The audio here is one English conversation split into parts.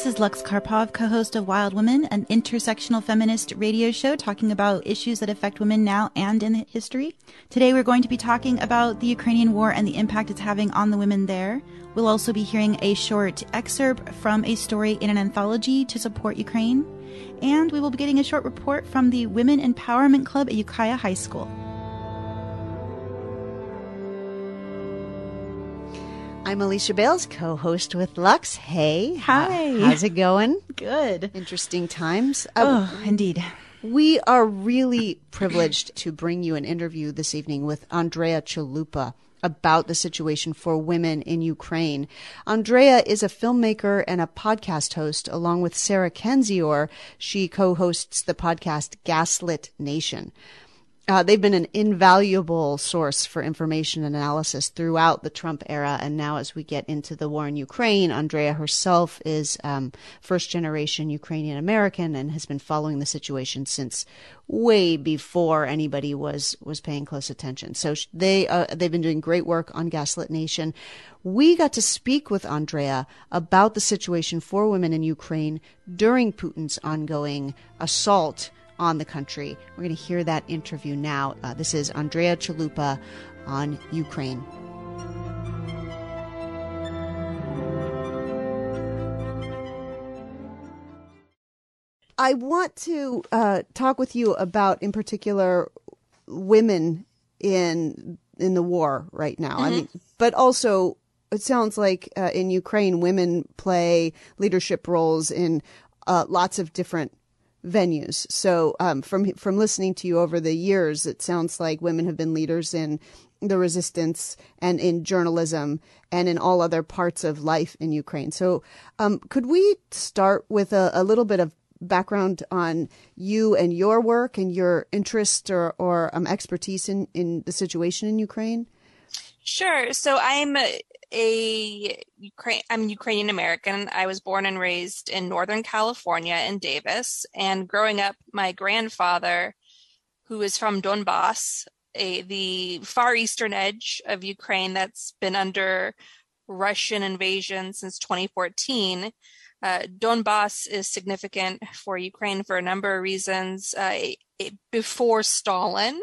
This is Lux Karpov, co host of Wild Women, an intersectional feminist radio show talking about issues that affect women now and in history. Today we're going to be talking about the Ukrainian war and the impact it's having on the women there. We'll also be hearing a short excerpt from a story in an anthology to support Ukraine. And we will be getting a short report from the Women Empowerment Club at Ukiah High School. I'm Alicia Bales, co host with Lux. Hey. Hi. How's it going? Good. Interesting times. Uh, oh, indeed. We are really privileged to bring you an interview this evening with Andrea Chalupa about the situation for women in Ukraine. Andrea is a filmmaker and a podcast host along with Sarah Kendzior. She co-hosts the podcast Gaslit Nation. Uh, they've been an invaluable source for information and analysis throughout the Trump era. And now, as we get into the war in Ukraine, Andrea herself is um, first generation Ukrainian American and has been following the situation since way before anybody was was paying close attention. So they uh, they've been doing great work on Gaslit Nation. We got to speak with Andrea about the situation for women in Ukraine during Putin's ongoing assault on the country. We're going to hear that interview now. Uh, this is Andrea Chalupa on Ukraine. I want to uh, talk with you about, in particular, women in in the war right now. Mm-hmm. I mean, but also it sounds like uh, in Ukraine, women play leadership roles in uh, lots of different venues. So um, from from listening to you over the years, it sounds like women have been leaders in the resistance and in journalism and in all other parts of life in Ukraine. So um, could we start with a, a, little bit of background on you and your work and your interest or, or um, expertise in, in the situation in Ukraine? Sure. So I'm a Ukraine, I'm Ukrainian American. I was born and raised in Northern California in Davis. And growing up, my grandfather, who is from Donbass, a, the far eastern edge of Ukraine that's been under Russian invasion since 2014. Uh, Donbass is significant for Ukraine for a number of reasons. Uh, it, before Stalin,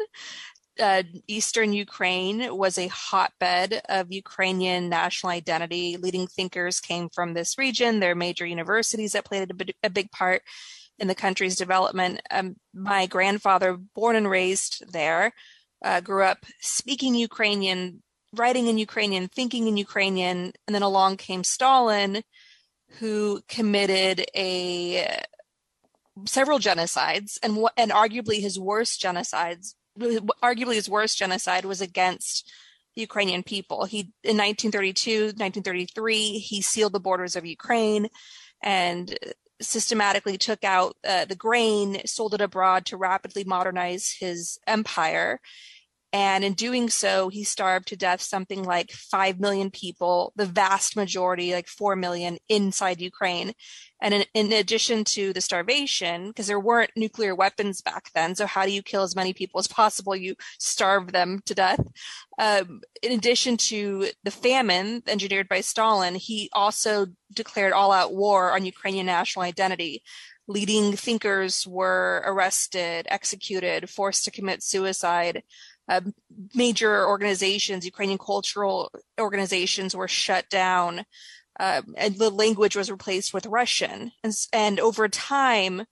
uh, eastern Ukraine was a hotbed of Ukrainian national identity. Leading thinkers came from this region. There are major universities that played a, a big part in the country's development. Um, my grandfather, born and raised there, uh, grew up speaking Ukrainian, writing in Ukrainian, thinking in Ukrainian, and then along came Stalin, who committed a several genocides and and arguably his worst genocides arguably his worst genocide was against the Ukrainian people. He in 1932, 1933, he sealed the borders of Ukraine and systematically took out uh, the grain, sold it abroad to rapidly modernize his empire. And in doing so, he starved to death something like 5 million people, the vast majority, like 4 million, inside Ukraine. And in, in addition to the starvation, because there weren't nuclear weapons back then, so how do you kill as many people as possible? You starve them to death. Um, in addition to the famine engineered by Stalin, he also declared all out war on Ukrainian national identity leading thinkers were arrested, executed, forced to commit suicide. Uh, major organizations, Ukrainian cultural organizations, were shut down, uh, and the language was replaced with Russian. And, and over time,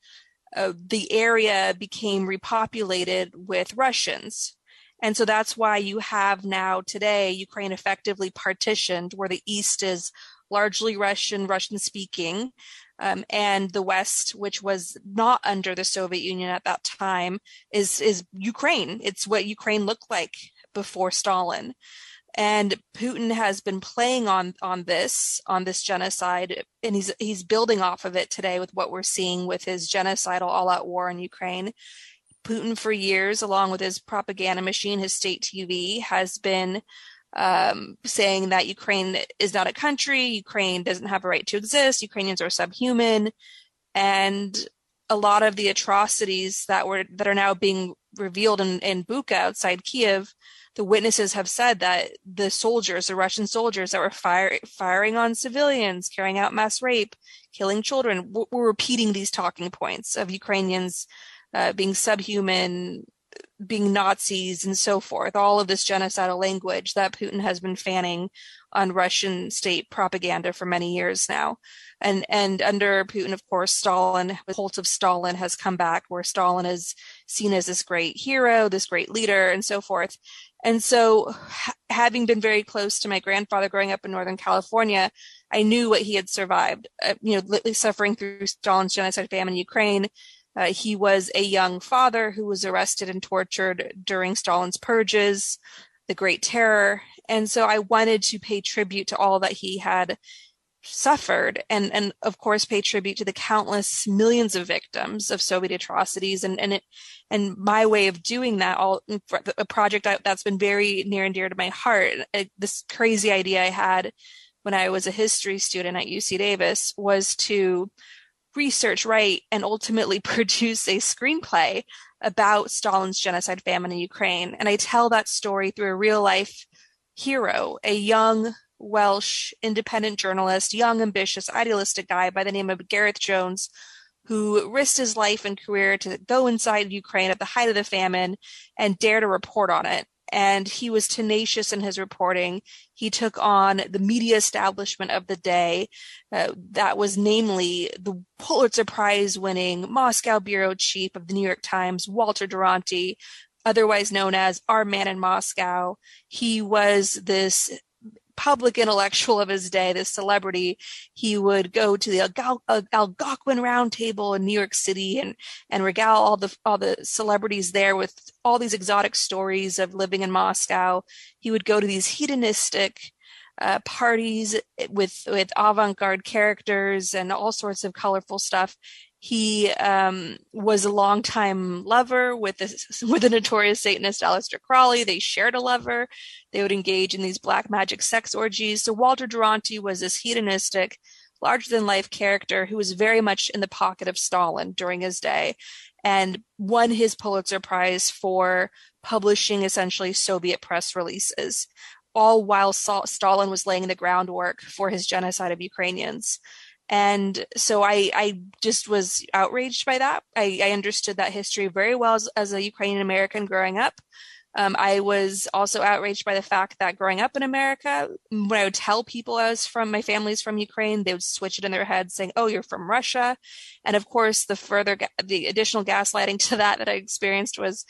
uh, the area became repopulated with Russians. And so that's why you have now today Ukraine effectively partitioned, where the east is largely Russian, Russian speaking, um, and the West, which was not under the Soviet Union at that time, is is Ukraine. It's what Ukraine looked like before Stalin. And Putin has been playing on on this on this genocide, and he's he's building off of it today with what we're seeing with his genocidal all-out war in Ukraine. Putin, for years, along with his propaganda machine, his state TV, has been um, saying that Ukraine is not a country, Ukraine doesn't have a right to exist, Ukrainians are subhuman, and a lot of the atrocities that were that are now being revealed in, in Bucha outside Kiev the witnesses have said that the soldiers, the Russian soldiers that were fire, firing on civilians, carrying out mass rape, killing children, were repeating these talking points of Ukrainians uh, being subhuman, being Nazis, and so forth. All of this genocidal language that Putin has been fanning on Russian state propaganda for many years now. And and under Putin, of course, Stalin, the cult of Stalin has come back, where Stalin is seen as this great hero, this great leader, and so forth. And so, ha- having been very close to my grandfather growing up in Northern California, I knew what he had survived. Uh, you know, literally suffering through Stalin's genocide famine in Ukraine. Uh, he was a young father who was arrested and tortured during Stalin's purges, the Great Terror, and so I wanted to pay tribute to all that he had suffered and and of course pay tribute to the countless millions of victims of soviet atrocities. And and it and my way of doing that all a project that's been very near and dear to my heart this crazy idea i had when i was a history student at uc davis was to research write and ultimately produce a screenplay about stalin's genocide famine in ukraine and i tell that story through a real life hero a young Welsh independent journalist, young, ambitious, idealistic guy by the name of Gareth Jones, who risked his life and career to go inside Ukraine at the height of the famine and dare to report on it. And he was tenacious in his reporting. He took on the media establishment of the day. Uh, that was namely the Pulitzer Prize winning Moscow bureau chief of the New York Times, Walter Duranty, otherwise known as our man in Moscow. He was this public intellectual of his day, this celebrity, he would go to the Algonquin Roundtable in New York City and and regale all the all the celebrities there with all these exotic stories of living in Moscow. He would go to these hedonistic uh, parties with with avant-garde characters and all sorts of colorful stuff. He um, was a longtime lover with the, with the notorious Satanist Aleister Crowley. They shared a lover. They would engage in these black magic sex orgies. So Walter Duranty was this hedonistic, larger than life character who was very much in the pocket of Stalin during his day and won his Pulitzer Prize for publishing essentially Soviet press releases, all while Stalin was laying the groundwork for his genocide of Ukrainians and so I, I just was outraged by that. I, I understood that history very well as, as a Ukrainian American growing up. Um, I was also outraged by the fact that growing up in America, when I would tell people I was from my family's from Ukraine, they would switch it in their heads saying, "Oh, you're from Russia," and of course, the further the additional gaslighting to that that I experienced was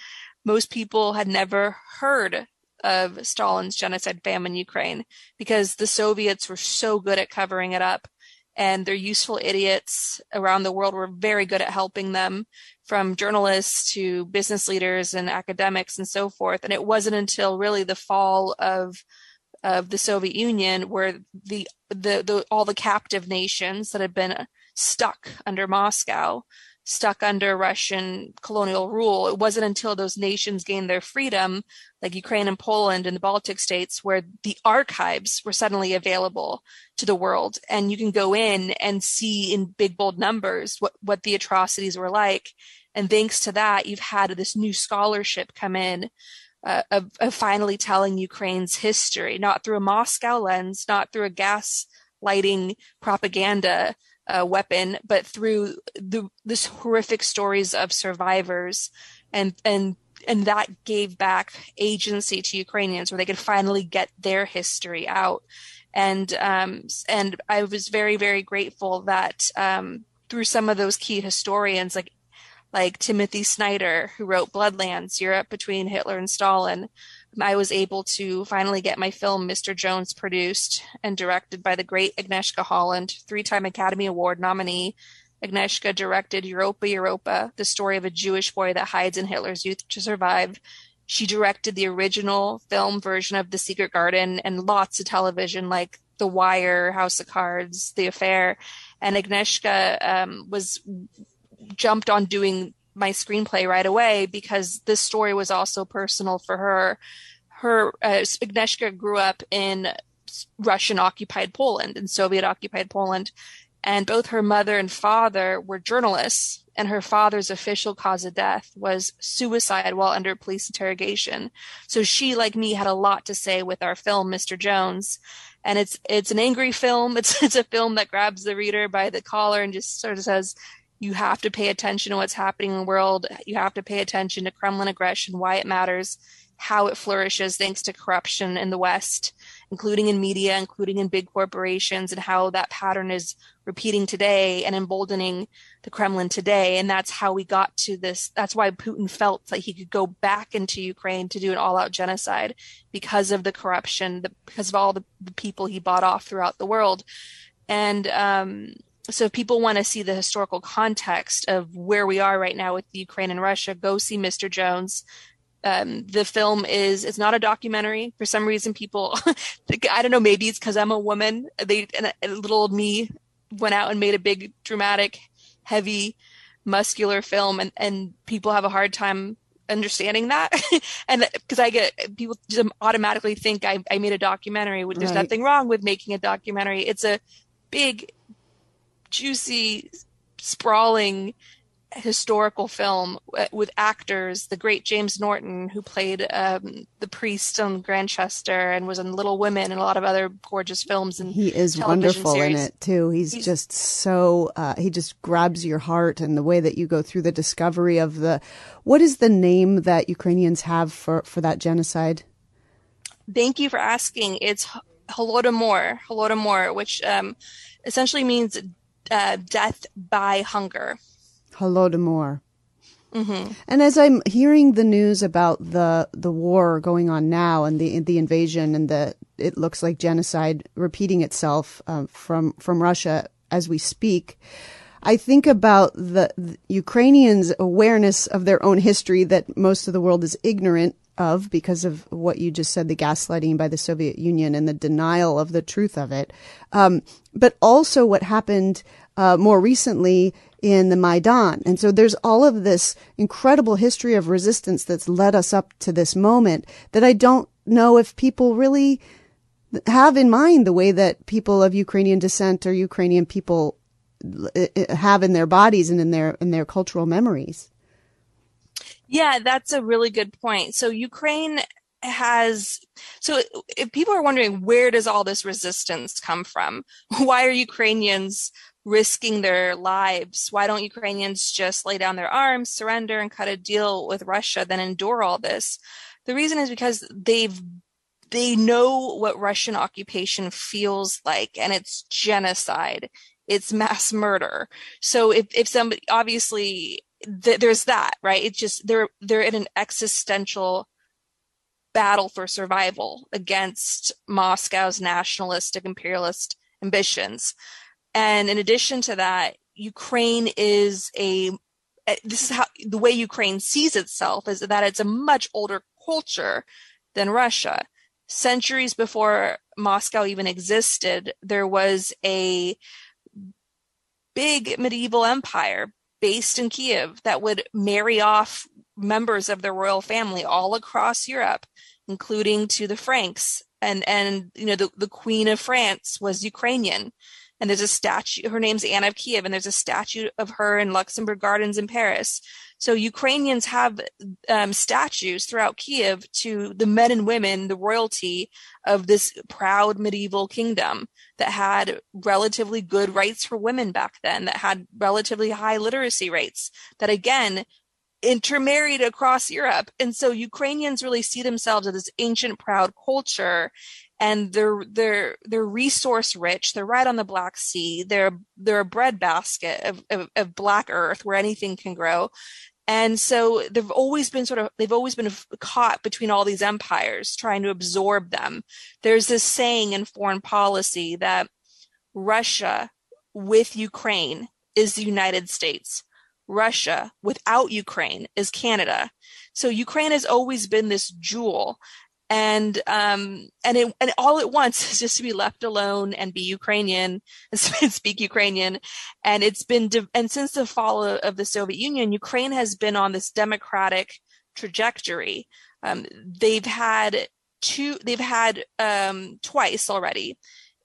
most people had never heard of Stalin's genocide famine in Ukraine because the Soviets were so good at covering it up and their useful idiots around the world. Were very good at helping them from journalists to business leaders and academics and so forth. And it wasn't until really the fall of of the Soviet Union where the the, the all the captive nations that had been stuck under Moscow stuck under Russian colonial rule. It wasn't until those nations gained their freedom, like Ukraine and Poland and the Baltic states, where the archives were suddenly available to the world. And you can go in and see in big, bold numbers what, what the atrocities were like. And thanks to that, you've had this new scholarship come in uh, of, of finally telling Ukraine's history, not through a Moscow lens, not through a gas lighting propaganda uh, weapon, but through the this horrific stories of survivors, and and and that gave back agency to Ukrainians, where they could finally get their history out, and um, and I was very very grateful that um, through some of those key historians like like Timothy Snyder, who wrote Bloodlands, Europe between Hitler and Stalin, I was able to finally get my film Mr. Jones produced and directed by the great Agnieszka Holland, three-time Academy Award nominee. Agnieszka directed Europa Europa, the story of a Jewish boy that hides in Hitler's youth to survive. She directed the original film version of The Secret Garden and lots of television like The Wire, House of Cards, The Affair. And Agnieszka um, was jumped on doing my screenplay right away because this story was also personal for her. Her uh, grew up in Russian occupied Poland and Soviet occupied Poland, and both her mother and father were journalists and her father's official cause of death was suicide while under police interrogation. So she, like me, had a lot to say with our film, Mr. Jones. And it's it's an angry film. It's it's a film that grabs the reader by the collar and just sort of says, you have to pay attention to what's happening in the world. You have to pay attention to Kremlin aggression, why it matters, how it flourishes thanks to corruption in the West, including in media, including in big corporations, and how that pattern is repeating today and emboldening the Kremlin today. And that's how we got to this. That's why Putin felt that he could go back into Ukraine to do an all out genocide because of the corruption, because of all the, people he bought off throughout the world. And, um, so if people want to see the historical context of where we are right now with Ukraine and Russia, go see Mr. Jones um, the film is it's not a documentary for some reason people i don't know maybe it's because i'm a woman they and a little old me went out and made a big dramatic heavy muscular film and and people have a hard time understanding that and because i get people just automatically think i, I made a documentary there's right. nothing wrong with making a documentary it's a big juicy sprawling historical film with actors, the great James Norton, who played um, the priest on Grantchester and was in Little Women and a lot of other gorgeous films. And he is wonderful series. in it too. He's, He's just so uh, he just grabs your heart, and the way that you go through the discovery of the what is the name that Ukrainians have for for that genocide? Thank you for asking. It's Holodomor, Holodomor, which um, essentially means uh, death by hunger. Holodomor. Mm-hmm. And as I'm hearing the news about the the war going on now and the the invasion and the it looks like genocide repeating itself um, from from Russia as we speak, I think about the, the, Ukrainians' awareness of their own history that most of the world is ignorant of because of what you just said, the gaslighting by the Soviet Union and the denial of the truth of it. Um, but also what happened uh, more recently in the Maidan. And so there's all of this incredible history of resistance that's led us up to this moment that I don't know if people really have in mind the way that people of Ukrainian descent or Ukrainian people Uh, uh, have in their bodies and in their in their cultural memories. Yeah, that's a really good point. So Ukraine has so if people are wondering where does all this resistance come from why are ukrainians risking their lives. Why don't Ukrainians just lay down their arms, surrender, and cut a deal with Russia, then endure all this? The reason is because they've they know what Russian occupation feels like, and it's genocide, it's mass murder. So if if somebody obviously th- there's that right, it's just they're they're in an existential battle for survival against Moscow's nationalistic imperialist ambitions. And in addition to that, Ukraine is a, eh, this is how the way Ukraine sees itself is that it's a much older culture than Russia. Centuries before Moscow even existed, there was a big medieval empire based in Kiev that would marry off members of the royal family all across Europe, including to the Franks. And, and, you know, the, the queen of France was Ukrainian and there's a statue. Her name's anna of Kiev, and there's a statue of her in Luxembourg Gardens in Paris. So Ukrainians have um, statues throughout Kiev to the men and women, the royalty of this proud medieval kingdom that had relatively good rights for women back then, that had relatively high literacy rates, that again intermarried across Europe. And so Ukrainians really see themselves as this ancient, proud culture and they're they're they're resource rich. They're right on the Black Sea. They're they're a breadbasket of, of, of black earth where anything can grow. And so they've always been sort of, they've always been caught between all these empires trying to absorb them. There's this saying in foreign policy that Russia with Ukraine is the United States. Russia without Ukraine is Canada. So Ukraine has always been this jewel and um and it and all at once is just to be left alone and be Ukrainian and speak Ukrainian. And it's been and since the fall of, of, the Soviet Union Ukraine has been on this democratic trajectory. Um, they've had two they've had um twice already.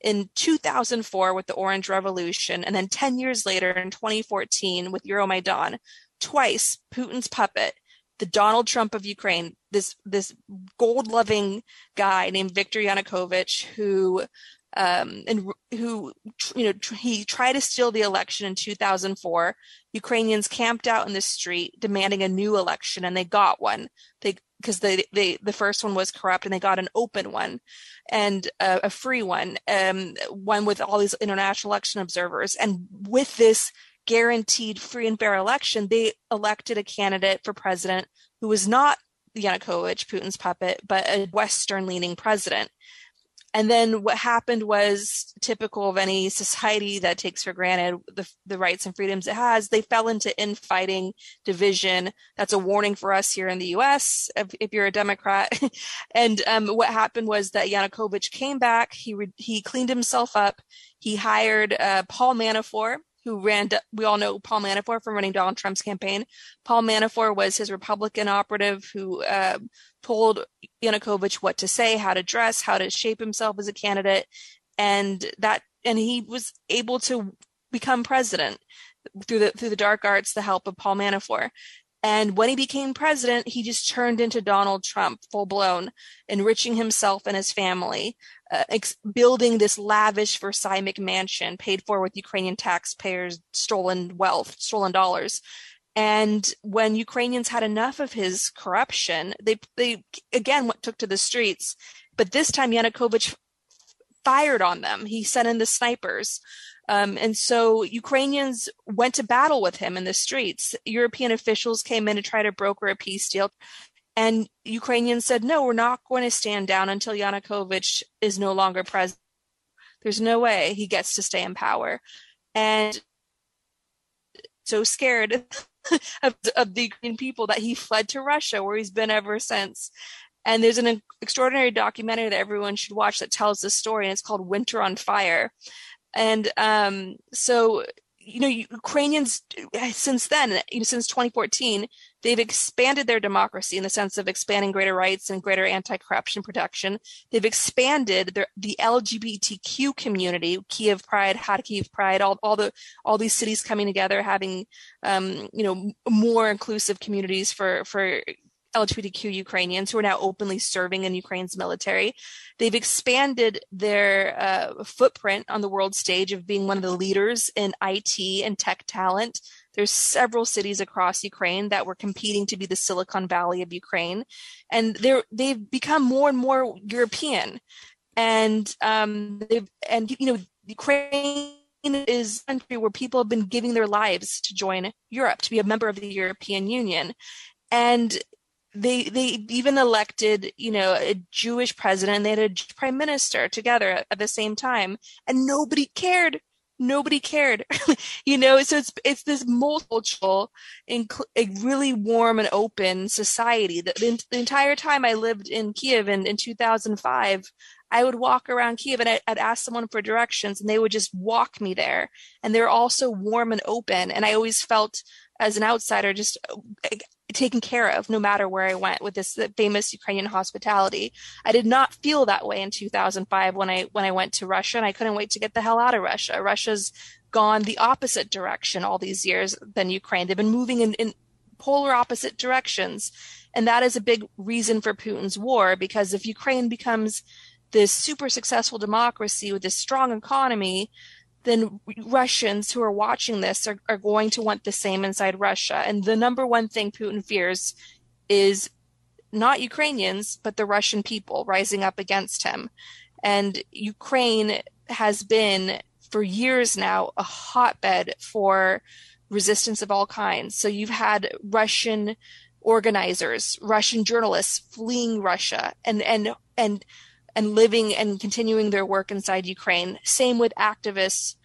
In 2004 with the Orange Revolution, and then 10 years later in 2014 with Euromaidan. Twice, Putin's puppet, the Donald Trump of Ukraine, this this gold loving guy named Viktor Yanukovych, who um, and who, you know, he tried to steal the election in 2004. Ukrainians camped out in the street demanding a new election, and they got one. They because they, they the first one was corrupt, and they got an open one and uh, a free one, um, one with all these international election observers. And with this guaranteed free and fair election, they elected a candidate for president who was not Yanukovych, Putin's puppet, but a Western leaning president. And then what happened was typical of any society that takes for granted the, the rights and freedoms it has. They fell into infighting, division. That's a warning for us here in the U.S. if, if you're a Democrat. and um, what happened was that Yanukovych came back. He re- he cleaned himself up. He hired uh, Paul Manafort, who ran, we all know Paul Manafort from running Donald Trump's campaign. Paul Manafort was his Republican operative who uh, told Yanukovych what to say, how to dress, how to shape himself as a candidate. And that, and he was able to become president through the, through the dark arts, the help of Paul Manafort. And when he became president, he just turned into Donald Trump full blown, enriching himself and his family, uh, ex- building this lavish Versailles mansion paid for with Ukrainian taxpayers' stolen wealth, stolen dollars. And when Ukrainians had enough of his corruption, they they again went, took to the streets. But this time Yanukovych fired on them. He sent in the snipers. Um, and so Ukrainians went to battle with him in the streets. European officials came in to try to broker a peace deal. And Ukrainians said, no, we're not going to stand down until Yanukovych is no longer president. There's no way he gets to stay in power. And so scared of, of the Ukrainian people that he fled to Russia, where he's been ever since. And there's an extraordinary documentary that everyone should watch that tells this story, and it's called Winter on Fire. And um, so, you know, Ukrainians since then, you know, since 2014, they've expanded their democracy in the sense of expanding greater rights and greater anti-corruption protection. They've expanded their, the LGBTQ community, Kiev Pride, Kharkiv Pride, all, all the all these cities coming together, having um, you know more inclusive communities for for LGBTQ Ukrainians who are now openly serving in Ukraine's military. They've expanded their uh, footprint on the world stage of being one of the leaders in IT and tech talent. There's several cities across Ukraine that were competing to be the Silicon Valley of Ukraine, and they're they've become more and more European, and um, they've and you know Ukraine is a country where people have been giving their lives to join Europe, to be a member of the European Union. And they they even elected you know a jewish president they had a prime minister together at the same time and nobody cared nobody cared. You know so it's it's this multicultural inc- a really warm and open society. The, the, the, entire time i lived in kiev in, in 2005 i would walk around kiev and I'd, I'd ask someone for directions and they would just walk me there. And they're all so warm and open. And i always felt as an outsider just uh, taken care of no matter where I went with this famous Ukrainian hospitality. I did not feel that way in 2005 when I when I went to Russia and I couldn't wait to get the hell out of Russia. Russia's gone the opposite direction all these years than Ukraine. They've been moving in, in polar opposite directions. And that is a big reason for Putin's war because if Ukraine becomes this super successful democracy with this strong economy, then Russians who are watching this are, are going to want the same inside Russia. And the number one thing Putin fears is not Ukrainians, but the Russian people rising up against him. And Ukraine has been for years now a hotbed for resistance of all kinds. So you've had Russian organizers, Russian journalists fleeing Russia and, and, and and living and continuing their work inside Ukraine. Same with activists,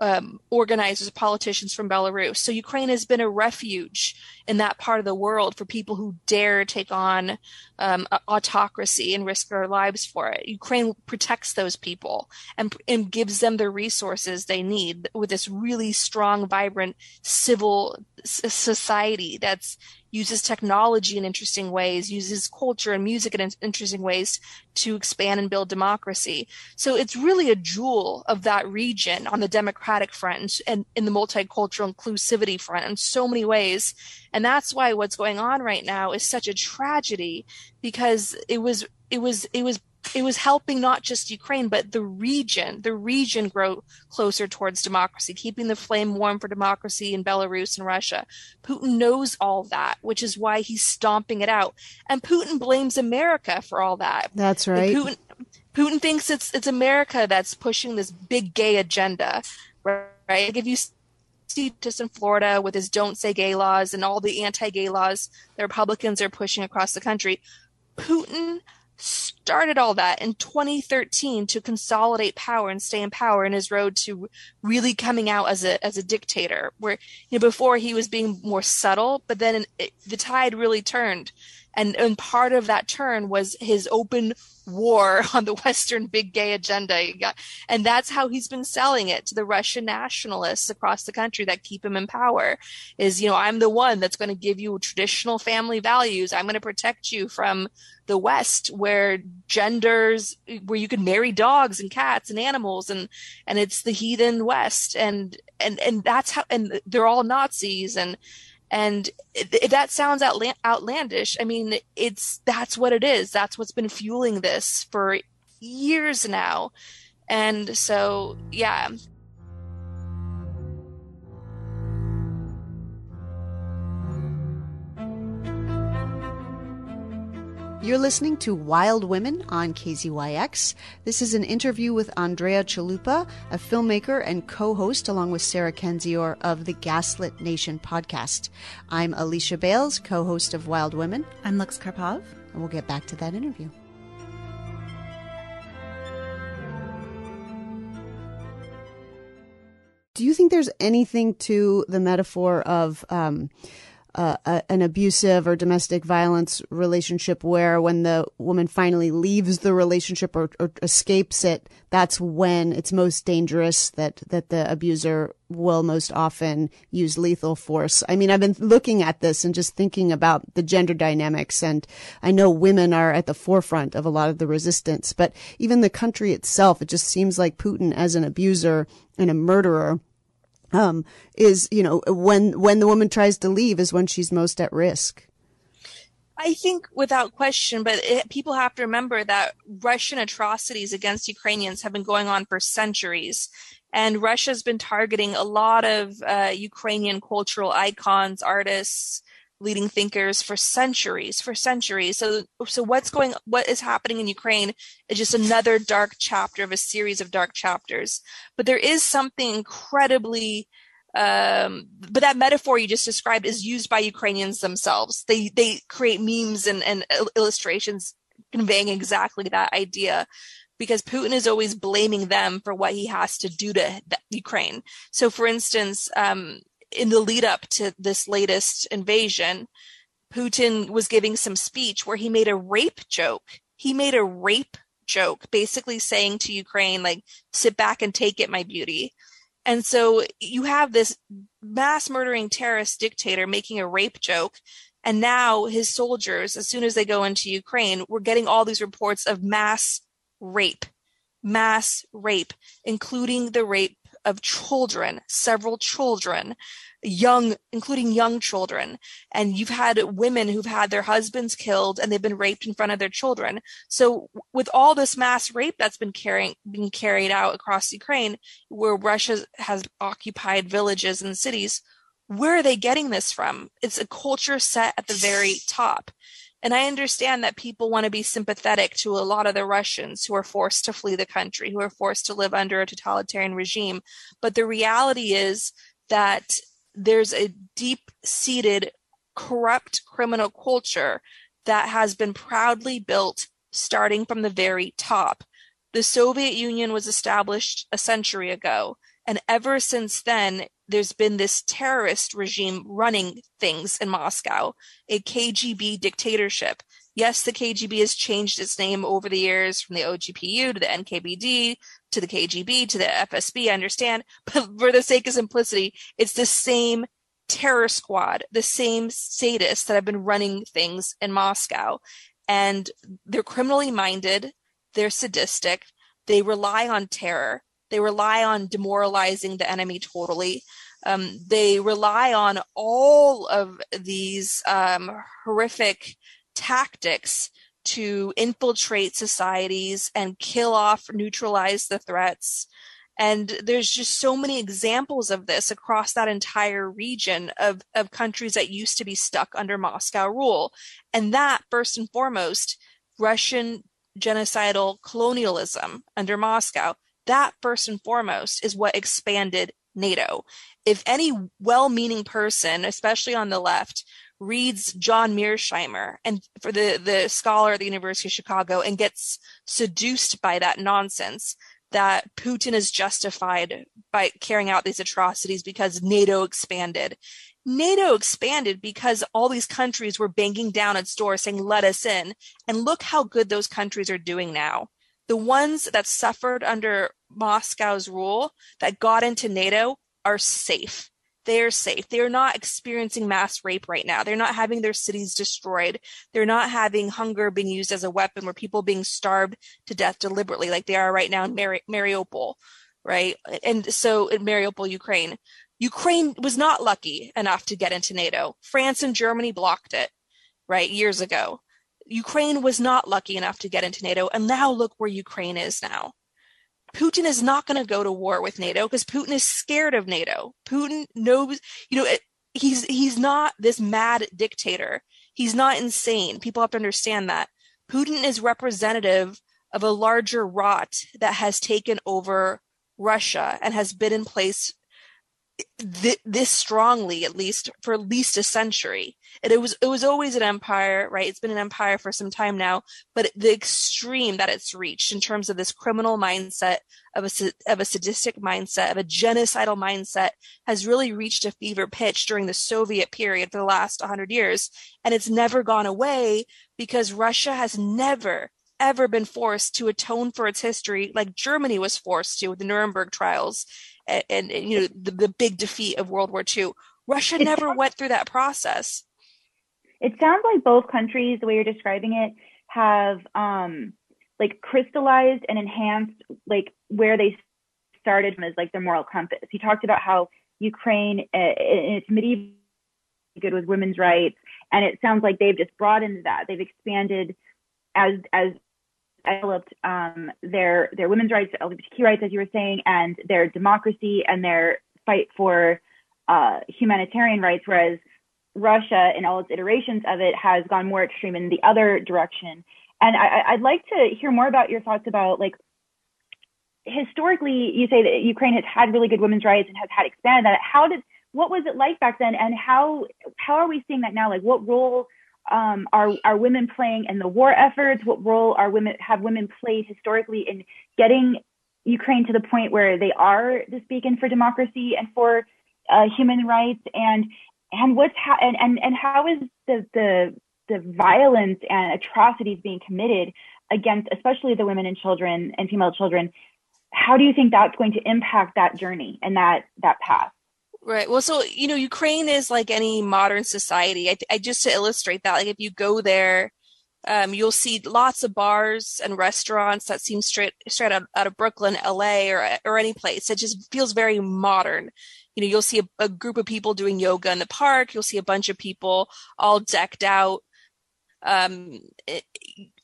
um, organizers, politicians from Belarus. So Ukraine has been a refuge in that part of the world for people who dare take on um, autocracy and risk their lives for it. Ukraine protects those people and, and gives them the resources they need with this really strong, vibrant civil society that's uses technology in interesting ways, uses culture and music in interesting ways to expand and build democracy. So it's really a jewel of that region on the democratic front and in the multicultural inclusivity front in so many ways. And that's why what's going on right now is such a tragedy because it was it was it was it was helping not just Ukraine, but the region, the region grow closer towards democracy, keeping the flame warm for democracy in Belarus and Russia. Putin knows all that, which is why he's stomping it out. And Putin blames America for all that. That's right. Putin, Putin thinks it's it's America that's pushing this big gay agenda, right? Like if you just in Florida with his "Don't Say Gay" laws and all the anti-gay laws the Republicans are pushing across the country, Putin started all that in 2013 to consolidate power and stay in power in his road to really coming out as a as a dictator where you know before he was being more subtle but then it, the tide really turned and and part of that turn was his open war on the Western big gay agenda. And that's how he's been selling it to the Russian nationalists across the country that keep him in power is, you know, I'm the one that's going to give you traditional family values. I'm going to protect you from the West where genders, where you can marry dogs and cats and animals and, and it's the heathen West. And, and, and that's how, and they're all Nazis and, and that sounds outlandish. I mean, it's that's what it is. That's what's been fueling this for years now. And so, yeah, You're listening to Wild Women on KZYX. This is an interview with Andrea Chalupa, a filmmaker and co host, along with Sarah Kendzior of the Gaslit Nation podcast. I'm Alicia Bales, co host of Wild Women. I'm Lux Karpov. And we'll get back to that interview. Do you think there's anything to the metaphor of um, a, an abusive or domestic violence relationship where when the woman finally leaves the relationship or, or, escapes it, that's when it's most dangerous that, that the abuser will most often use lethal force. I mean, I've been looking at this and just thinking about the gender dynamics and I know women are at the forefront of a lot of the resistance, but even the country itself, it just seems like Putin as an abuser and a murderer um, is you know when when the woman tries to leave is when she's most at risk. I think without question, but it, people have to remember that Russian atrocities against Ukrainians have been going on for centuries. And Russia's been targeting a lot of uh, Ukrainian cultural icons, artists, leading thinkers for centuries, for centuries. So, so what's going, what is happening in Ukraine is just another dark chapter of a series of dark chapters. But there is something incredibly, um, but that metaphor you just described is used by Ukrainians themselves. They they create memes and, and illustrations conveying exactly that idea because Putin is always blaming them for what he has to do to Ukraine. So, for instance, um, in the lead up to this latest invasion, Putin was giving some speech where he made a rape joke. He made a rape joke, basically saying to Ukraine, like, sit back and take it, my beauty. And so you have this mass murdering terrorist dictator making a rape joke. And now his soldiers, as soon as they go into Ukraine, we're getting all these reports of mass rape, mass rape, including the rape of children, several children, young, including young children. And you've had women who've had their husbands killed and they've been raped in front of their children. So with all this mass rape that's been carrying, being carried out across Ukraine, where Russia has occupied villages and cities, where are they getting this from? It's a culture set at the very top. And I understand that people want to be sympathetic to a lot of the Russians who are forced to flee the country, who are forced to live under a totalitarian regime. But the reality is that there's a deep seated corrupt criminal culture that has been proudly built starting from the very top. The Soviet Union was established a century ago. And ever since then, there's been this terrorist regime running things in Moscow, a KGB dictatorship. Yes, the KGB has changed its name over the years from the OGPU to the NKVD to the KGB to the FSB, I understand. But for the sake of simplicity, it's the same terror squad, the same sadists that have been running things in Moscow. And they're criminally minded, they're sadistic, they rely on terror, they rely on demoralizing the enemy totally. Um, they rely on all of these um, horrific tactics to infiltrate societies and kill off, neutralize the threats. And there's just so many examples of this across that entire region of, of countries that used to be stuck under Moscow rule. And that, first and foremost, Russian genocidal colonialism under Moscow, that first and foremost is what expanded NATO. If any well meaning person, especially on the left, reads John Mearsheimer and for the, the scholar at the University of Chicago and gets seduced by that nonsense that Putin is justified by carrying out these atrocities because NATO expanded. NATO expanded because all these countries were banging down its door saying, let us in. And look how good those countries are doing now. The ones that suffered under Moscow's rule that got into NATO are safe they're safe. They're not experiencing mass rape right now. They're not having their cities destroyed. They're not having hunger being used as a weapon where people being starved to death deliberately like they are right now in Mari- Mariupol, right? And so in Mariupol, Ukraine, Ukraine was not lucky enough to get into NATO. France and Germany blocked it, right, years ago. Ukraine was not lucky enough to get into NATO. And now look where Ukraine is now. Putin is not going to go to war with NATO because Putin is scared of NATO. Putin knows, you know, he's he's not this mad dictator. He's not insane. People have to understand that. Putin is representative of a larger rot that has taken over Russia and has been in place th- this strongly at least for at least a century. It was it was always an empire right? It's been an empire for some time now but the extreme that it's reached in terms of this criminal mindset of a of a sadistic mindset of a genocidal mindset has really reached a fever pitch during the soviet period for the last 100 years. And it's never gone away because russia has never ever been forced to atone for its history like germany was forced to with the nuremberg trials and, and, and you know the, the big defeat of World War II. Russia never went through that process. It sounds like both countries, the way you're describing it, have um, like crystallized and enhanced like where they started from as like their moral compass. He talked about how Ukraine in its medieval good with women's rights, and it sounds like they've just broadened that. They've expanded as as developed um, their their women's rights, LGBTQ rights, as you were saying, and their democracy and their fight for uh, humanitarian rights, whereas Russia, in all its iterations of it, has gone more extreme in the other direction. And I, would like to hear more about your thoughts about like historically, you say that Ukraine has had really good women's rights and has had expanded that. How did what was it like back then, and how how are we seeing that now? Like, what role um, are are women playing in the war efforts? What role are women have women played historically in getting Ukraine to the point where they are this beacon for democracy and for uh, human rights? And and what's ha- and, and and how is the the the violence and atrocities being committed against especially the women and children and female children? How do you think that's going to impact that journey and that that path? Right. Well, so you know, Ukraine is like any modern society. I, I just to illustrate that, like if you go there, um, you'll see lots of bars and restaurants that seem straight straight out, out of Brooklyn, LA, or or any place. It just feels very modern. You know, you'll see a, a group of people doing yoga in the park. You'll see a bunch of people all decked out. Um,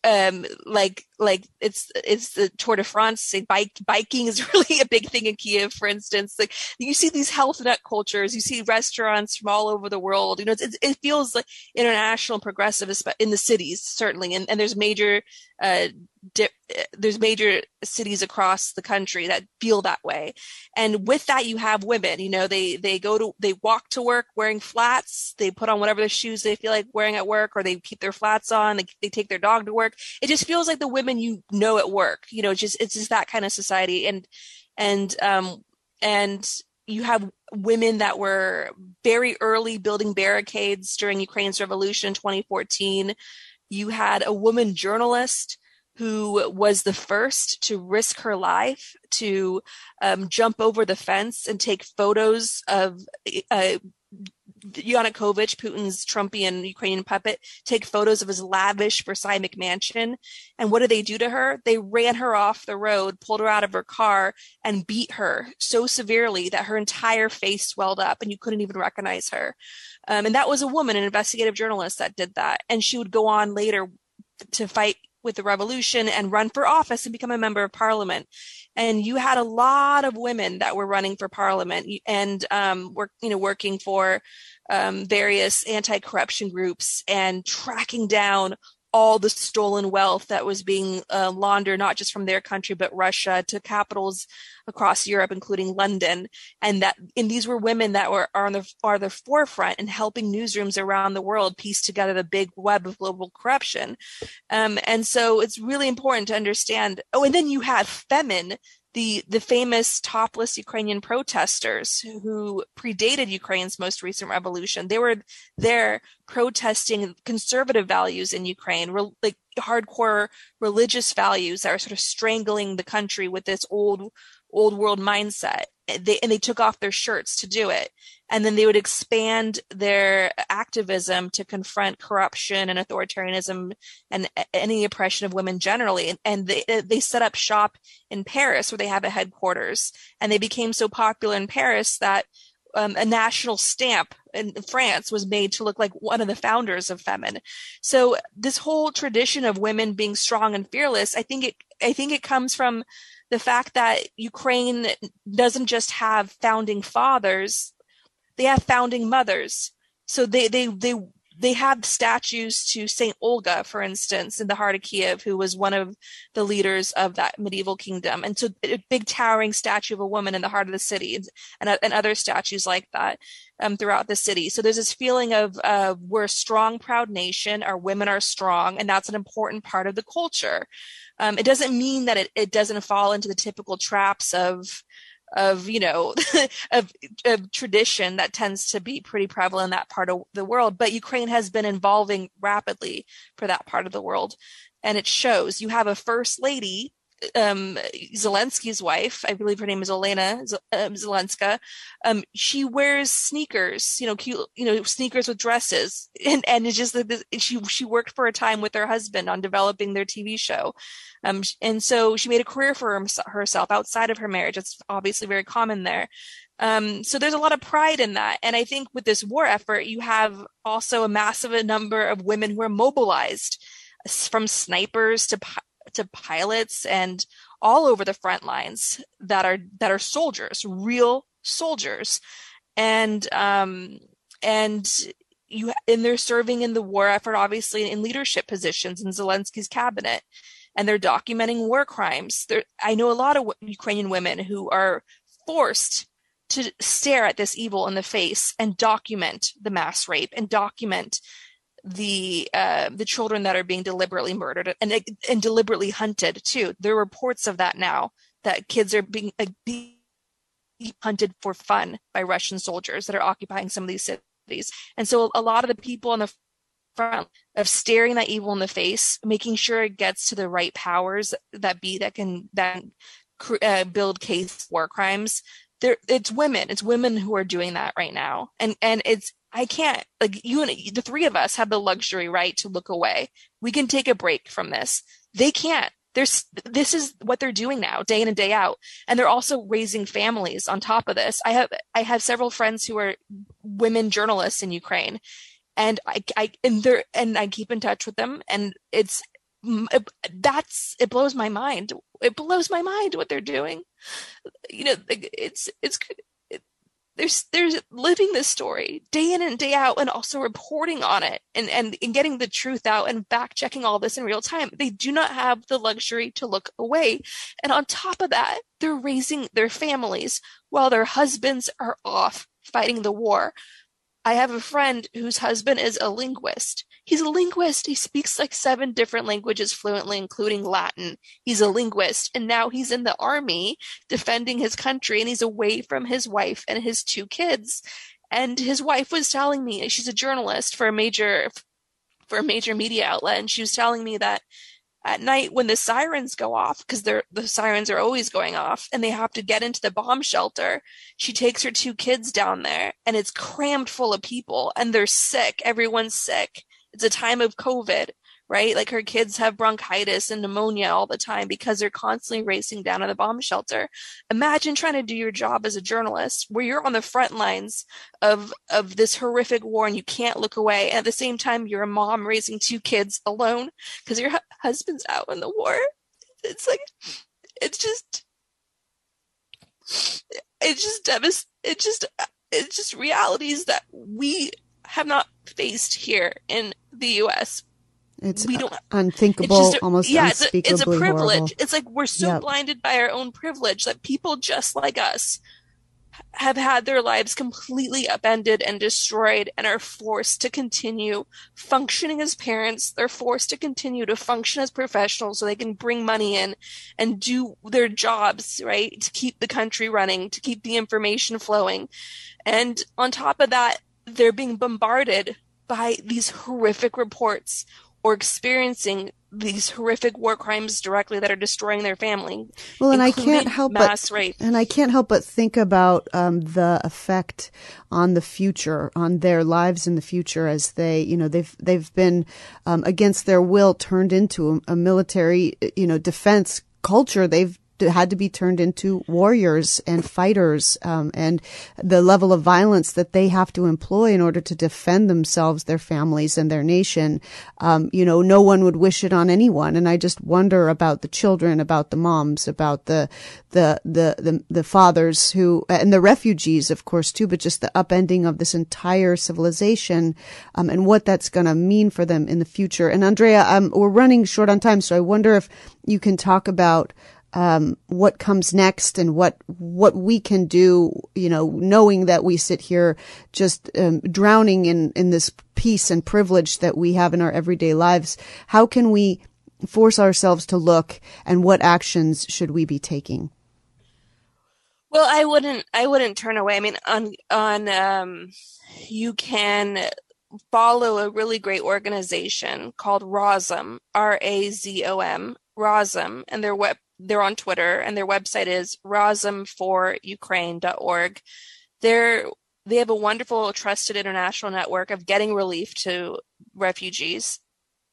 um like like it's it's the Tour de France. Bike biking is really a big thing in Kiev, for instance. Like you see these health nut cultures, you see restaurants from all over the world. You know, it's, it feels like international progressive in the cities certainly, and and there's major uh, di- there's major cities across the country that feel that way and with that you have women you know they they go to they walk to work wearing flats they put on whatever the shoes they feel like wearing at work or they keep their flats on they, they take their dog to work it just feels like the women you know at work you know just it's just that kind of society. And and um and you have women that were very early building barricades during Ukraine's revolution in 2014 you had a woman journalist who was the first to risk her life to um, jump over the fence and take photos of uh, Yanukovych, Putin's Trumpian Ukrainian puppet, take photos of his lavish Versailles McMansion. And what did they do to her? They ran her off the road, pulled her out of her car, and beat her so severely that her entire face swelled up and you couldn't even recognize her. Um, and that was a woman, an investigative journalist that did that. And she would go on later to fight with the revolution and run for office and become a member of parliament. And you had a lot of women that were running for parliament and um, work, you know, working for um, various anti-corruption groups and tracking down all the stolen wealth that was being uh, laundered, not just from their country, but Russia to capitals across Europe, including London. And that, and these were women that were, are on the, are the forefront in helping newsrooms around the world piece together the big web of global corruption. Um, and so it's really important to understand. Oh, and then you have Femen, the the famous topless Ukrainian protesters who predated Ukraine's most recent revolution. They were there protesting conservative values in Ukraine, re- like hardcore religious values that are sort of strangling the country with this old old world mindset. They, and they took off their shirts to do it. And then they would expand their activism to confront corruption and authoritarianism and any oppression of women generally. And, they, they set up shop in Paris where they have a headquarters. And they became so popular in Paris that um, a national stamp in France was made to look like one of the founders of Femen. So this whole tradition of women being strong and fearless, I think it, I think it comes from the fact that Ukraine doesn't just have founding fathers, they have founding mothers. So they, they, they, they have statues to Saint Olga, for instance, in the heart of Kiev, who was one of the leaders of that medieval kingdom. And so a big towering statue of a woman in the heart of the city and, and, other statues like that um, throughout the city. So there's this feeling of uh, we're a strong, proud nation. Our women are strong, and that's an important part of the culture. Um, it doesn't mean that it, it doesn't fall into the typical traps of of you know of, of, tradition that tends to be pretty prevalent in that part of the world. But ukraine has been evolving rapidly for that part of the world. And it shows. You have a first lady um, Zelensky's wife, I believe her name is Elena um, Zelenska, um, she wears sneakers, you know, cute, you know, sneakers with dresses, and and it's just that she she worked for a time with her husband on developing their TV show, um, and so she made a career for herself outside of her marriage. It's obviously very common there. Um, so there's a lot of pride in that. And I think with this war effort, you have also a massive number of women who are mobilized from snipers to to pilots and all over the front lines that are that are soldiers, real soldiers, and um, and you and they're serving in the war effort, obviously in leadership positions in Zelensky's cabinet, and they're documenting war crimes. There, I know a lot of Ukrainian women who are forced to stare at this evil in the face and document the mass rape and document the uh, the children that are being deliberately murdered and and deliberately hunted too. There are reports of that now that kids are being, uh, being hunted for fun by Russian soldiers that are occupying some of these cities. And so a lot of the people on the front of staring that evil in the face, making sure it gets to the right powers that be that can that uh, build case war crimes. There, it's women. It's women who are doing that right now, and and it's I can't like you and the three of us have the luxury, right, to look away. We can take a break from this. They can't. There's this is what they're doing now, day in and day out, and they're also raising families on top of this. I have I have several friends who are women journalists in Ukraine, and I I and they're and I keep in touch with them, and it's it, that's it blows my mind. It blows my mind what they're doing. You know, it's it's there's there's living this story day in and day out and also reporting on it and, and, and getting the truth out and back checking all this in real time. They do not have the luxury to look away. And on top of that, they're raising their families while their husbands are off fighting the war. I have a friend whose husband is a linguist He's a linguist. He speaks like seven different languages fluently, including Latin. He's a linguist. And now he's in the army defending his country and he's away from his wife and his two kids. And his wife was telling me, she's a journalist for a major, for a major media outlet. And she was telling me that at night when the sirens go off because the sirens are always going off and they have to get into the bomb shelter she takes her two kids down there and it's crammed full of people and they're sick everyone's sick it's a time of covid right? Like her kids have bronchitis and pneumonia all the time because they're constantly racing down to the bomb shelter. Imagine trying to do your job as a journalist where you're on the front lines of of this horrific war and you can't look away. And at the same time you're a mom raising two kids alone because your hu- husband's out in the war. It's like it's just it's just devast it's just it's just realities that we have not faced here in the US It's we don't unthinkable, it's a, almost yeah, it's a, it's a privilege. horrible. It's like we're so Yep. blinded by our own privilege that people just like us have had their lives completely upended and destroyed and are forced to continue functioning as parents. They're forced to continue to function as professionals so they can bring money in and do their jobs, right? To keep the country running, to keep the information flowing. And on top of that, they're being bombarded by these horrific reports or experiencing these horrific war crimes directly that are destroying their family. Well, and I can't help but mass rape. And I can't help but think about um, the effect on the future, on their lives in the future, as they, you know, they've they've been um, against their will turned into a, a military, you know, defense culture. They've had to be turned into warriors and fighters, um, and the level of violence that they have to employ in order to defend themselves, their families, and their nation. Um, you know, no one would wish it on anyone. And I just wonder about the children, about the moms, about the the the the, the fathers who and the refugees, of course, too. But just the upending of this entire civilization, um, and what that's going to mean for them in the future. And Andrea, um, we're running short on time, so I wonder if you can talk about um, what comes next and what what we can do. You know, knowing that we sit here just um, drowning in in this peace and privilege that we have in our everyday lives. How can we force ourselves to look, and what actions should we be taking? Well, I wouldn't I wouldn't turn away. I mean on on um you can follow a really great organization called RAZOM, R A Z O M, RAZOM, and their web they're on Twitter and their website is razomforukraine.org. They're they have a wonderful trusted international network of getting relief to refugees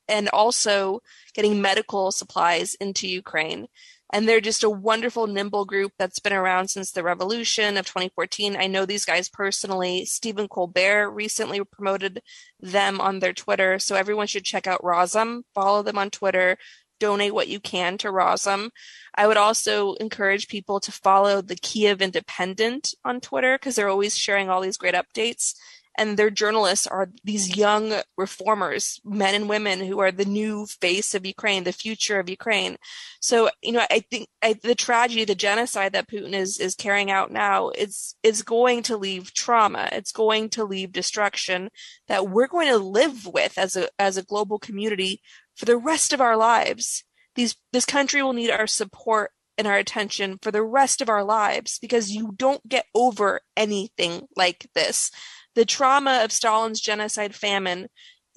and also getting medical supplies into Ukraine. And they're just a wonderful, nimble group that's been around since the revolution of 2014. I know these guys personally. Stephen Colbert recently promoted them on their Twitter. So everyone should check out Razom, follow them on Twitter, donate what you can to Razom. I would also encourage people to follow the Kiev Independent on Twitter because they're always sharing all these great updates and their journalists are these young reformers, men and women who are the new face of Ukraine, the future of Ukraine. So, you know, I think I, the tragedy, the genocide that Putin is is carrying out now, is is going to leave trauma. It's going to leave destruction that we're going to live with as a as a global community for the rest of our lives. These this country will need our support and our attention for the rest of our lives because you don't get over anything like this the trauma of Stalin's genocide famine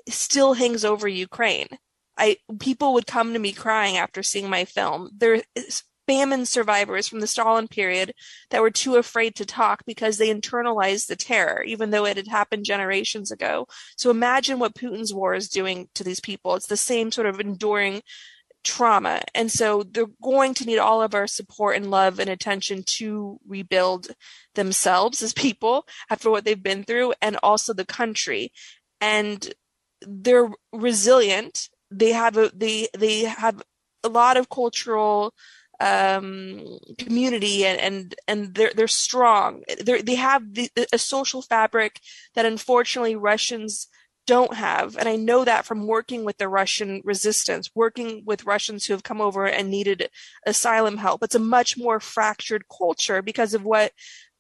still hangs over Ukraine. I people would come to me crying after seeing my film. There is famine survivors from the Stalin period that were too afraid to talk because they internalized the terror, even though it had happened generations ago. So imagine what Putin's war is doing to these people. It's the same sort of enduring trauma. And so they're going to need all of our support and love and attention to rebuild themselves as people after what they've been through and also the country. And they're resilient. They have a they they have a lot of cultural um, community and, and and they're they're strong. They they have the, a social fabric that unfortunately Russians don't have. And I know that from working with the Russian resistance, working with Russians who have come over and needed asylum help. It's a much more fractured culture because of what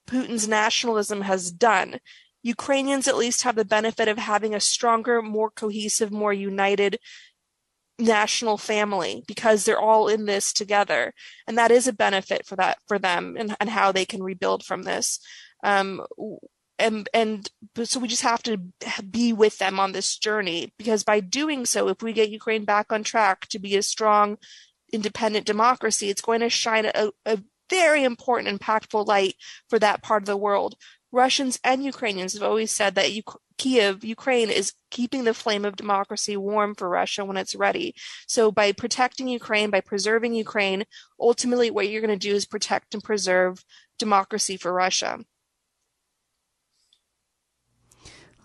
Putin's nationalism has done. Ukrainians at least have the benefit of having a stronger, more cohesive, more united national family because they're all in this together. And that is a benefit for that for them and, and how they can rebuild from this. Um, and and so we just have to be with them on this journey because by doing so if we get ukraine back on track to be a strong independent democracy it's going to shine a, a very important impactful light for that part of the world russians and ukrainians have always said that U- kiev ukraine is keeping the flame of democracy warm for russia when it's ready so by protecting ukraine by preserving ukraine ultimately what you're going to do is protect and preserve democracy for russia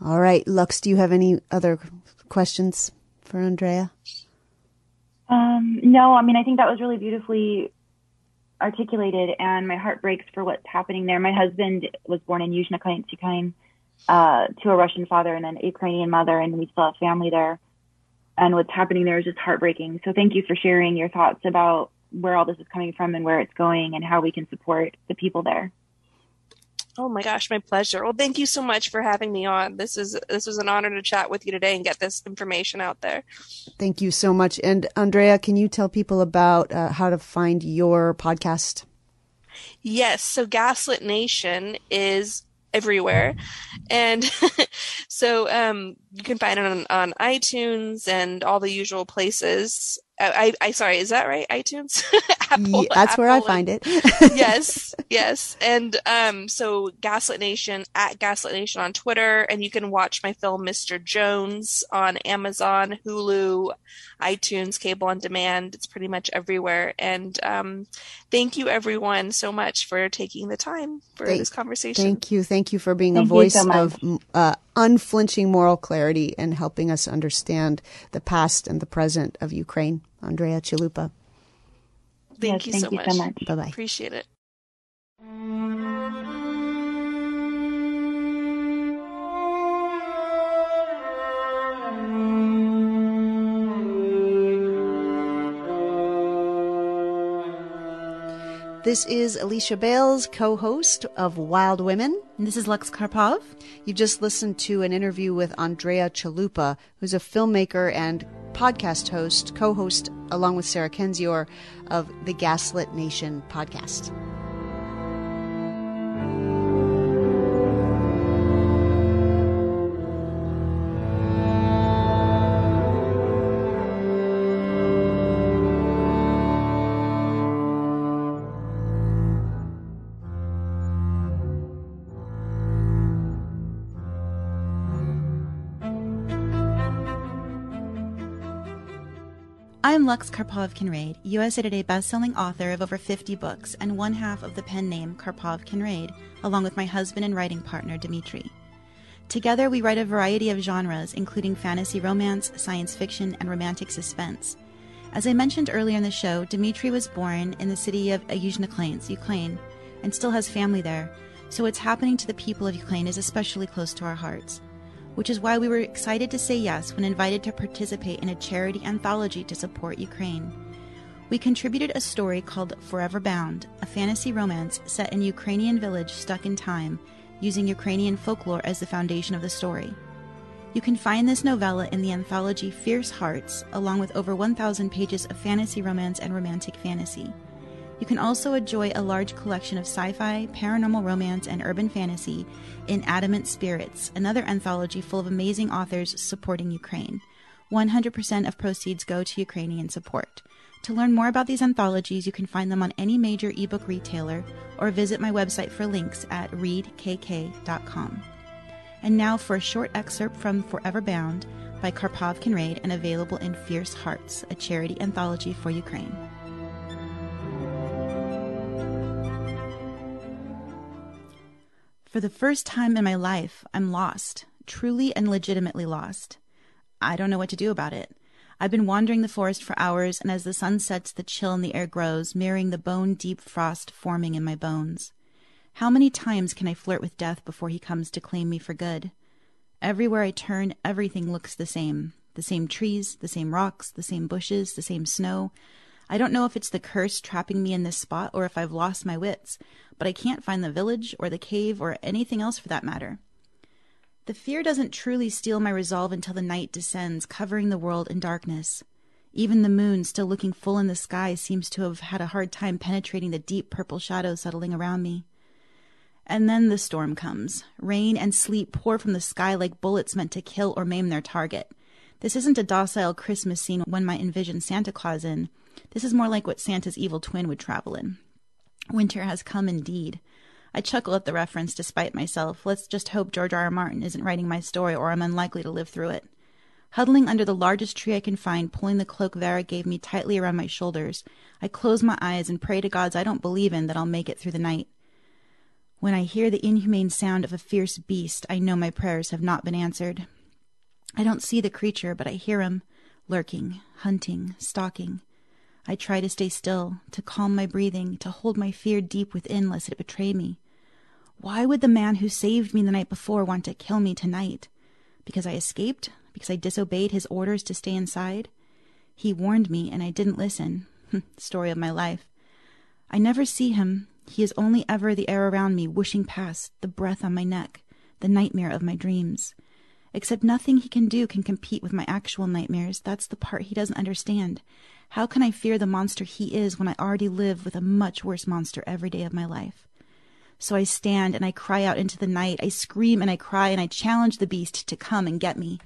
All right, Lux, do you have any other questions for Andrea? Um, no, I mean, I think that was really beautifully articulated, and my heart breaks for what's happening there. My husband was born in Yuzhno Ukraine, uh, to a Russian father and an Ukrainian mother, and we still have family there. And what's happening there is just heartbreaking. So thank you for sharing your thoughts about where all this is coming from and where it's going and how we can support the people there. Oh my gosh, my pleasure. Well, thank you so much for having me on. This is this was an honor to chat with you today and get this information out there. Thank you so much. And Andrea, can you tell people about uh, how to find your podcast? Yes, so Gaslit Nation is everywhere. And so um, you can find it on, on iTunes and all the usual places. I, I, sorry, is that right? iTunes? Apple, yeah, that's Apple where I find it. yes, yes. And um, so Gaslit Nation at Gaslit Nation on Twitter, and you can watch my film Mr. Jones on Amazon, Hulu, iTunes, cable on demand. It's pretty much everywhere. And um, thank you everyone so much for taking the time for thank, this conversation. Thank you, thank you for being thank a voice so of uh, unflinching moral clarity and helping us understand the past and the present of Ukraine. Andrea Chalupa. Thank, yes, you, thank so you so much. Bye bye. Appreciate it. This is Alicia Bales, co host of Wild Women. And this is Lux Karpov. You just listened to an interview with Andrea Chalupa, who's a filmmaker and podcast host, co host, along with Sarah Kendzior, of the Gaslit Nation podcast. Lux Karpov Kinrade, USA Today bestselling author of over 50 books and one half of the pen name Karpov Kinrade, along with my husband and writing partner Dimitri. Together, we write a variety of genres, including fantasy romance, science fiction, and romantic suspense. As I mentioned earlier in the show, Dimitri was born in the city of Yuzhno Ukraine, and still has family there, so what's happening to the people of Ukraine is especially close to our hearts which is why we were excited to say yes when invited to participate in a charity anthology to support Ukraine. We contributed a story called Forever Bound, a fantasy romance set in Ukrainian village stuck in time, using Ukrainian folklore as the foundation of the story. You can find this novella in the anthology Fierce Hearts, along with over 1,000 pages of fantasy romance and romantic fantasy. You can also enjoy a large collection of sci fi, paranormal romance, and urban fantasy in Adamant Spirits, another anthology full of amazing authors supporting Ukraine. 100% of proceeds go to Ukrainian support. To learn more about these anthologies, you can find them on any major ebook retailer or visit my website for links at readkk.com. And now for a short excerpt from Forever Bound by Karpov Kinrade and available in Fierce Hearts, a charity anthology for Ukraine. For the first time in my life, I'm lost, truly and legitimately lost. I don't know what to do about it. I've been wandering the forest for hours, and as the sun sets, the chill in the air grows, mirroring the bone deep frost forming in my bones. How many times can I flirt with death before he comes to claim me for good? Everywhere I turn, everything looks the same the same trees, the same rocks, the same bushes, the same snow. I don't know if it's the curse trapping me in this spot or if I've lost my wits, but I can't find the village or the cave or anything else for that matter. The fear doesn't truly steal my resolve until the night descends, covering the world in darkness. Even the moon, still looking full in the sky, seems to have had a hard time penetrating the deep purple shadows settling around me. And then the storm comes. Rain and sleet pour from the sky like bullets meant to kill or maim their target. This isn't a docile Christmas scene one might envision Santa Claus in. This is more like what Santa's evil twin would travel in. Winter has come indeed. I chuckle at the reference despite myself. Let's just hope George R. R. Martin isn't writing my story or I'm unlikely to live through it. Huddling under the largest tree I can find, pulling the cloak Vera gave me tightly around my shoulders, I close my eyes and pray to gods I don't believe in that I'll make it through the night. When I hear the inhumane sound of a fierce beast, I know my prayers have not been answered. I don't see the creature, but I hear him, lurking, hunting, stalking. I try to stay still, to calm my breathing, to hold my fear deep within lest it betray me. Why would the man who saved me the night before want to kill me tonight? Because I escaped? Because I disobeyed his orders to stay inside? He warned me, and I didn't listen. Story of my life. I never see him, he is only ever the air around me whooshing past, the breath on my neck, the nightmare of my dreams. Except nothing he can do can compete with my actual nightmares. That's the part he doesn't understand. How can I fear the monster he is when I already live with a much worse monster every day of my life? So I stand and I cry out into the night. I scream and I cry and I challenge the beast to come and get me.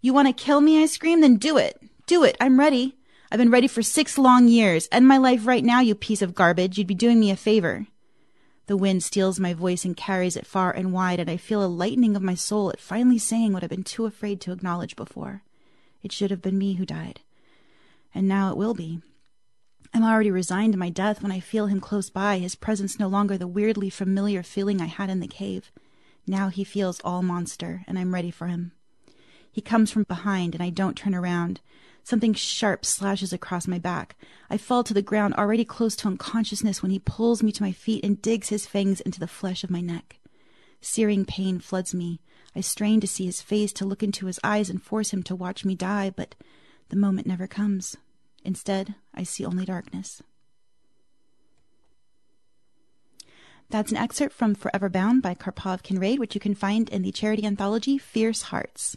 You want to kill me? I scream. Then do it. Do it. I'm ready. I've been ready for six long years. End my life right now, you piece of garbage. You'd be doing me a favor. The wind steals my voice and carries it far and wide, and I feel a lightening of my soul at finally saying what I've been too afraid to acknowledge before. It should have been me who died. And now it will be. I'm already resigned to my death when I feel him close by, his presence no longer the weirdly familiar feeling I had in the cave. Now he feels all monster, and I'm ready for him. He comes from behind, and I don't turn around. Something sharp slashes across my back. I fall to the ground, already close to unconsciousness, when he pulls me to my feet and digs his fangs into the flesh of my neck. Searing pain floods me. I strain to see his face, to look into his eyes and force him to watch me die, but the moment never comes. Instead, I see only darkness. That's an excerpt from Forever Bound by Karpov Kinrade, which you can find in the charity anthology Fierce Hearts.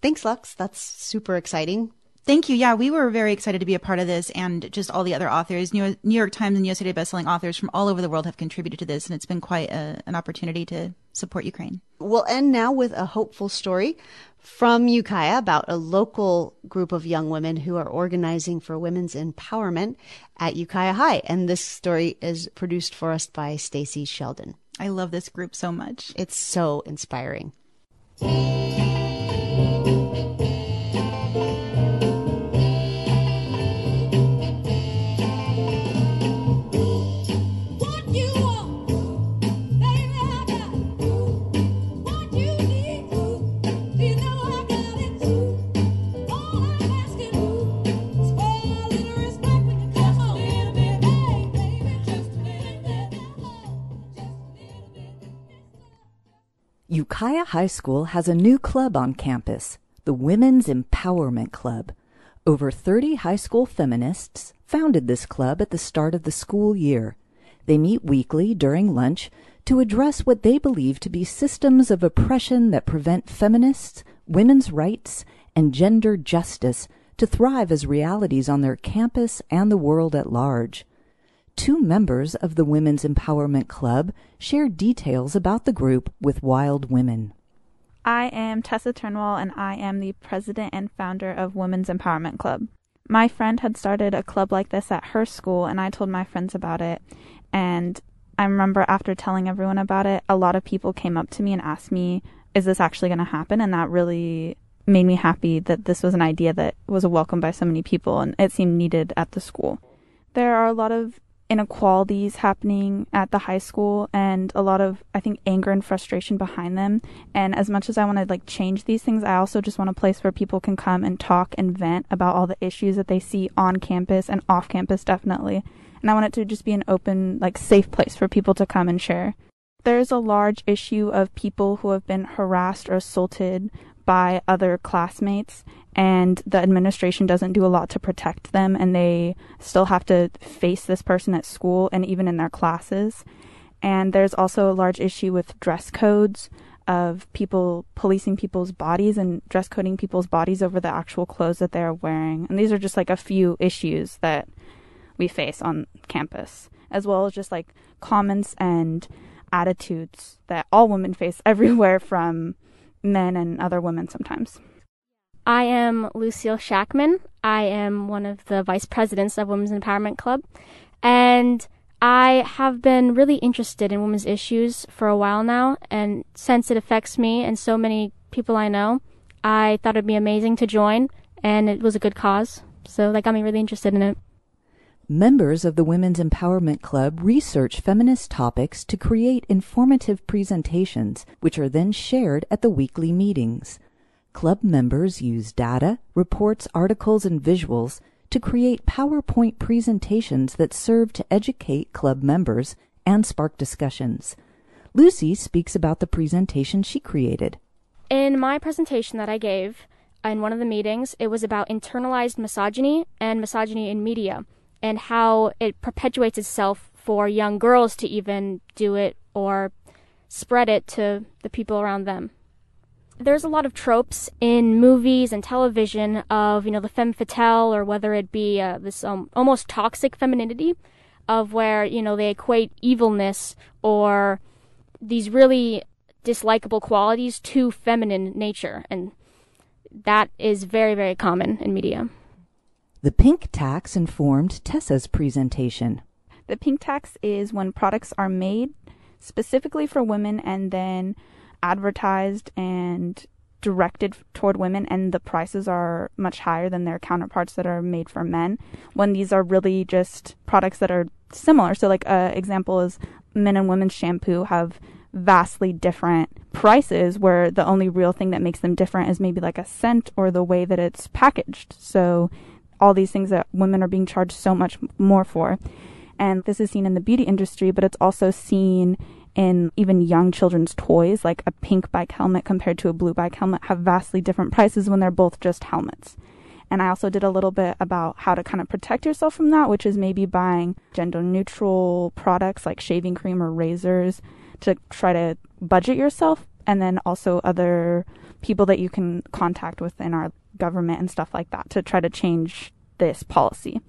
Thanks, Lux. That's super exciting. Thank you. Yeah, we were very excited to be a part of this, and just all the other authors, New York Times and USA Today bestselling authors from all over the world have contributed to this, and it's been quite a, an opportunity to support Ukraine. We'll end now with a hopeful story from Ukiah about a local group of young women who are organizing for women's empowerment at Ukiah High, and this story is produced for us by Stacy Sheldon. I love this group so much. It's so inspiring. Ukiah High School has a new club on campus, the Women's Empowerment Club. Over 30 high school feminists founded this club at the start of the school year. They meet weekly during lunch to address what they believe to be systems of oppression that prevent feminists, women's rights, and gender justice to thrive as realities on their campus and the world at large. Two members of the Women's Empowerment Club share details about the group with Wild Women. I am Tessa Turnwall, and I am the president and founder of Women's Empowerment Club. My friend had started a club like this at her school, and I told my friends about it. And I remember after telling everyone about it, a lot of people came up to me and asked me, Is this actually going to happen? And that really made me happy that this was an idea that was welcomed by so many people and it seemed needed at the school. There are a lot of inequalities happening at the high school and a lot of I think anger and frustration behind them. And as much as I want to like change these things I also just want a place where people can come and talk and vent about all the issues that they see on campus and off campus definitely. And I want it to just be an open like safe place for people to come and share. There's a large issue of people who have been harassed or assaulted by other classmates and the administration doesn't do a lot to protect them and they still have to face this person at school and even in their classes and there's also a large issue with dress codes of people policing people's bodies and dress coding people's bodies over the actual clothes that they're wearing and these are just like a few issues that we face on campus as well as just like comments and attitudes that all women face everywhere from men and other women sometimes. I am Lucille Shackman. I am one of the vice presidents of Women's Empowerment Club. And I have been really interested in women's issues for a while now. And since it affects me and so many people I know, I thought it'd be amazing to join. And it was a good cause. So that got me really interested in it. Members of the Women's Empowerment Club research feminist topics to create informative presentations, which are then shared at the weekly meetings. Club members use data, reports, articles, and visuals to create PowerPoint presentations that serve to educate club members and spark discussions. Lucy speaks about the presentation she created. In my presentation that I gave in one of the meetings, it was about internalized misogyny and misogyny in media and how it perpetuates itself for young girls to even do it or spread it to the people around them. There's a lot of tropes in movies and television of, you know, the femme fatale or whether it be uh, this um, almost toxic femininity of where, you know, they equate evilness or these really dislikable qualities to feminine nature. And that is very, very common in media. The pink tax informed Tessa's presentation. The pink tax is when products are made specifically for women and then advertised and directed toward women and the prices are much higher than their counterparts that are made for men when these are really just products that are similar so like an uh, example is men and women's shampoo have vastly different prices where the only real thing that makes them different is maybe like a scent or the way that it's packaged so all these things that women are being charged so much more for. And this is seen in the beauty industry, but it's also seen in even young children's toys, like a pink bike helmet compared to a blue bike helmet, have vastly different prices when they're both just helmets. And I also did a little bit about how to kind of protect yourself from that, which is maybe buying gender neutral products like shaving cream or razors to try to budget yourself. And then also other people that you can contact within our government and stuff like that to try to change this policy.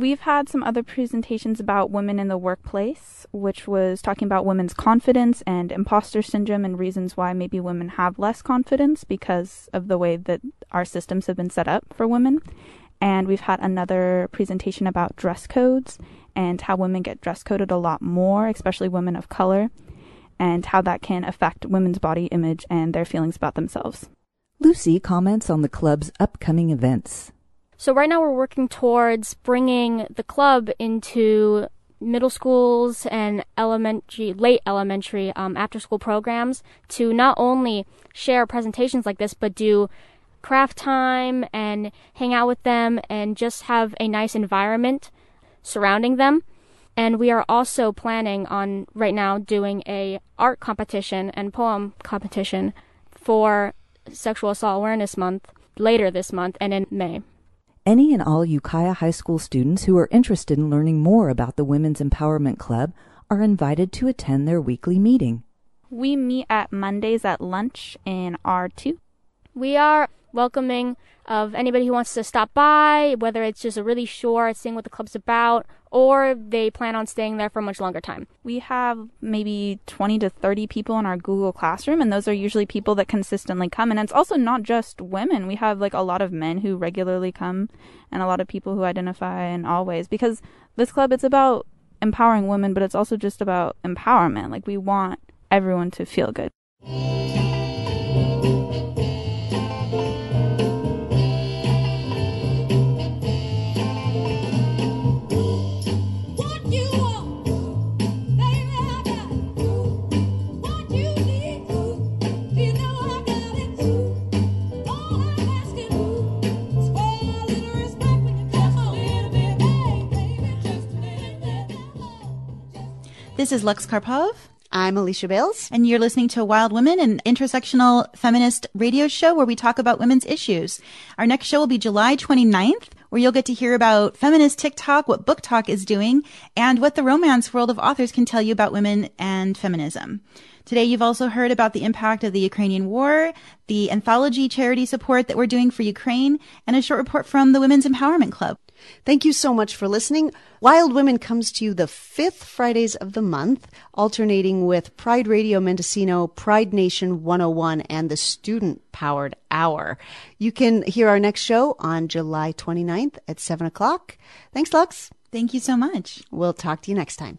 We've had some other presentations about women in the workplace, which was talking about women's confidence and imposter syndrome and reasons why maybe women have less confidence because of the way that our systems have been set up for women. And we've had another presentation about dress codes and how women get dress coded a lot more, especially women of color, and how that can affect women's body image and their feelings about themselves. Lucy comments on the club's upcoming events. So right now we're working towards bringing the club into middle schools and elementary, late elementary, um, after school programs to not only share presentations like this, but do craft time and hang out with them and just have a nice environment surrounding them. And we are also planning on right now doing a art competition and poem competition for Sexual Assault Awareness Month later this month and in May. Any and all Ukiah High School students who are interested in learning more about the Women's Empowerment Club are invited to attend their weekly meeting. We meet at Mondays at lunch in R2. We are welcoming of anybody who wants to stop by, whether it's just a really short seeing what the club's about, or they plan on staying there for a much longer time. We have maybe 20 to 30 people in our Google Classroom, and those are usually people that consistently come. And it's also not just women. We have like a lot of men who regularly come, and a lot of people who identify in all ways. Because this club, it's about empowering women, but it's also just about empowerment. Like we want everyone to feel good. This is Lux Karpov. I'm Alicia Bales. And you're listening to Wild Women, an intersectional feminist radio show where we talk about women's issues. Our next show will be July 29th, where you'll get to hear about feminist TikTok, what BookTok is doing, and what the romance world of authors can tell you about women and feminism. Today, you've also heard about the impact of the Ukrainian war, the anthology charity support that we're doing for Ukraine, and a short report from the Women's Empowerment Club. Thank you so much for listening. Wild Women comes to you the fifth Fridays of the month, alternating with Pride Radio Mendocino, Pride Nation 101, and the Student Powered Hour. You can hear our next show on July 29th at 7 o'clock. Thanks, Lux. Thank you so much. We'll talk to you next time.